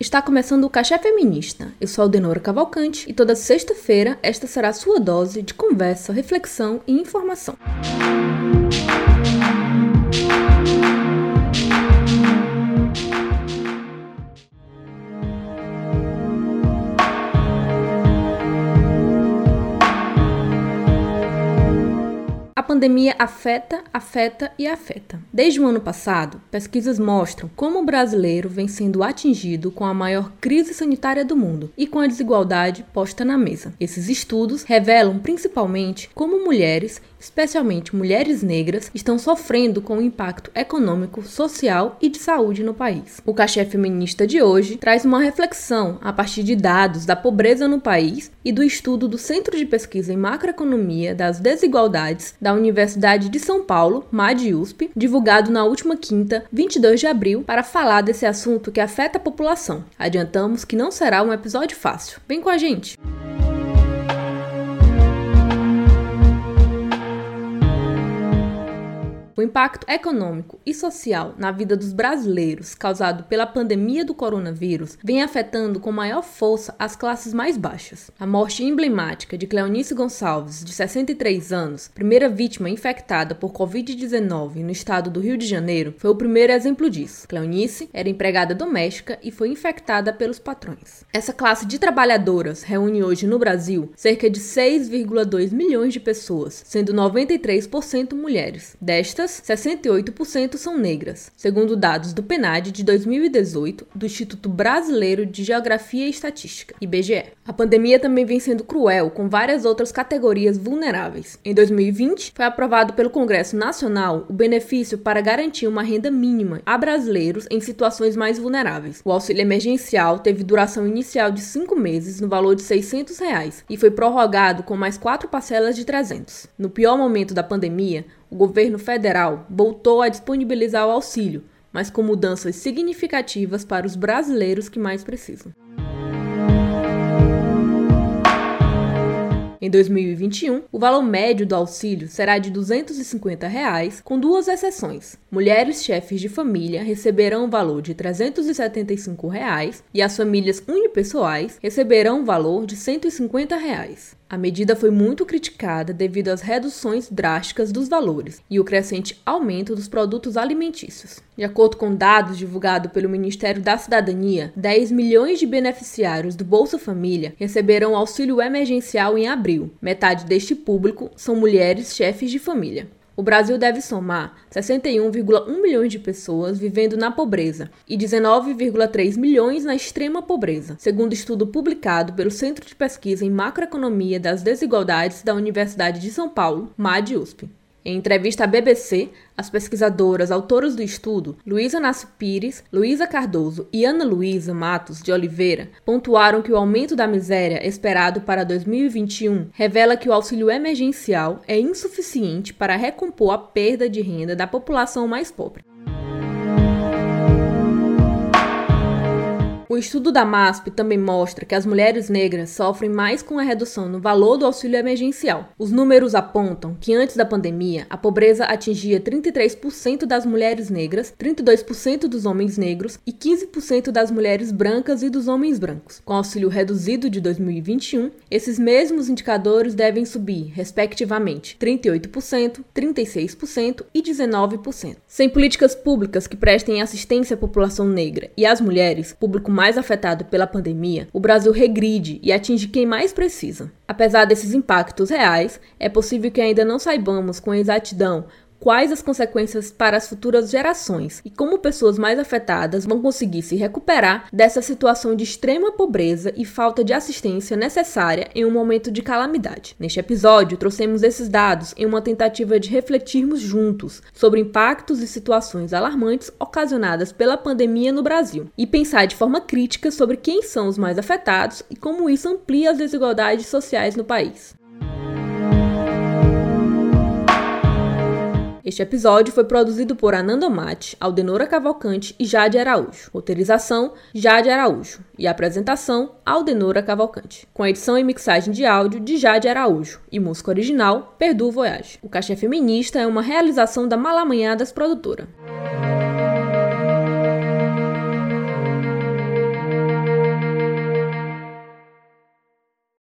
Está começando o Cachê Feminista. Eu sou a Aldenora Cavalcante e toda sexta-feira esta será a sua dose de conversa, reflexão e informação. Pandemia afeta, afeta e afeta. Desde o ano passado, pesquisas mostram como o brasileiro vem sendo atingido com a maior crise sanitária do mundo e com a desigualdade posta na mesa. Esses estudos revelam principalmente como mulheres especialmente mulheres negras, estão sofrendo com o impacto econômico, social e de saúde no país. O Cachê Feminista de hoje traz uma reflexão a partir de dados da pobreza no país e do estudo do Centro de Pesquisa em Macroeconomia das Desigualdades da Universidade de São Paulo, MAD-USP, divulgado na última quinta, 22 de abril, para falar desse assunto que afeta a população. Adiantamos que não será um episódio fácil. Vem com a gente! O impacto econômico e social na vida dos brasileiros causado pela pandemia do coronavírus vem afetando com maior força as classes mais baixas. A morte emblemática de Cleonice Gonçalves, de 63 anos, primeira vítima infectada por Covid-19 no estado do Rio de Janeiro, foi o primeiro exemplo disso. Cleonice era empregada doméstica e foi infectada pelos patrões. Essa classe de trabalhadoras reúne hoje no Brasil cerca de 6,2 milhões de pessoas, sendo 93% mulheres. Destas, Destas, 68% são negras, segundo dados do PNAD de 2018 do Instituto Brasileiro de Geografia e Estatística, IBGE. A pandemia também vem sendo cruel com várias outras categorias vulneráveis. Em 2020, foi aprovado pelo Congresso Nacional o benefício para garantir uma renda mínima a brasileiros em situações mais vulneráveis. O auxílio emergencial teve duração inicial de cinco meses no valor de 600 reais, e foi prorrogado com mais quatro parcelas de 300. No pior momento da pandemia, o governo federal voltou a disponibilizar o auxílio, mas com mudanças significativas para os brasileiros que mais precisam. Em 2021, o valor médio do auxílio será de 250 reais, com duas exceções. Mulheres chefes de família receberão o valor de 375 reais, e as famílias unipessoais receberão o valor de 150 reais. A medida foi muito criticada devido às reduções drásticas dos valores e o crescente aumento dos produtos alimentícios. De acordo com dados divulgados pelo Ministério da Cidadania, 10 milhões de beneficiários do Bolsa Família receberão auxílio emergencial em abril. Metade deste público são mulheres chefes de família. O Brasil deve somar 61,1 milhões de pessoas vivendo na pobreza e 19,3 milhões na extrema pobreza, segundo estudo publicado pelo Centro de Pesquisa em Macroeconomia das Desigualdades da Universidade de São Paulo, MAD-USP. Em entrevista à BBC, as pesquisadoras autoras do estudo, Luísa Nassi Pires, Luísa Cardoso e Ana Luísa Matos de Oliveira, pontuaram que o aumento da miséria esperado para 2021 revela que o auxílio emergencial é insuficiente para recompor a perda de renda da população mais pobre. O estudo da MASP também mostra que as mulheres negras sofrem mais com a redução no valor do auxílio emergencial. Os números apontam que antes da pandemia, a pobreza atingia 33% das mulheres negras, 32% dos homens negros e 15% das mulheres brancas e dos homens brancos. Com o auxílio reduzido de 2021, esses mesmos indicadores devem subir, respectivamente, 38%, 36% e 19%. Sem políticas públicas que prestem assistência à população negra e às mulheres, público mais afetado pela pandemia, o Brasil regride e atinge quem mais precisa. Apesar desses impactos reais, é possível que ainda não saibamos com exatidão quais as consequências para as futuras gerações e como pessoas mais afetadas vão conseguir se recuperar dessa situação de extrema pobreza e falta de assistência necessária em um momento de calamidade. Neste episódio, trouxemos esses dados em uma tentativa de refletirmos juntos sobre impactos e situações alarmantes ocasionadas pela pandemia no Brasil e pensar de forma crítica sobre quem são os mais afetados e como isso amplia as desigualdades sociais no país. Este episódio foi produzido por Ananda Mate, Aldenora Cavalcante e Jade Araújo. Roteirização: Jade Araújo. E apresentação: Aldenora Cavalcante. Com a edição e mixagem de áudio de Jade Araújo. E música original: Perdu Voyage. O Cachê Feminista é uma realização da Malamanhadas Produtora.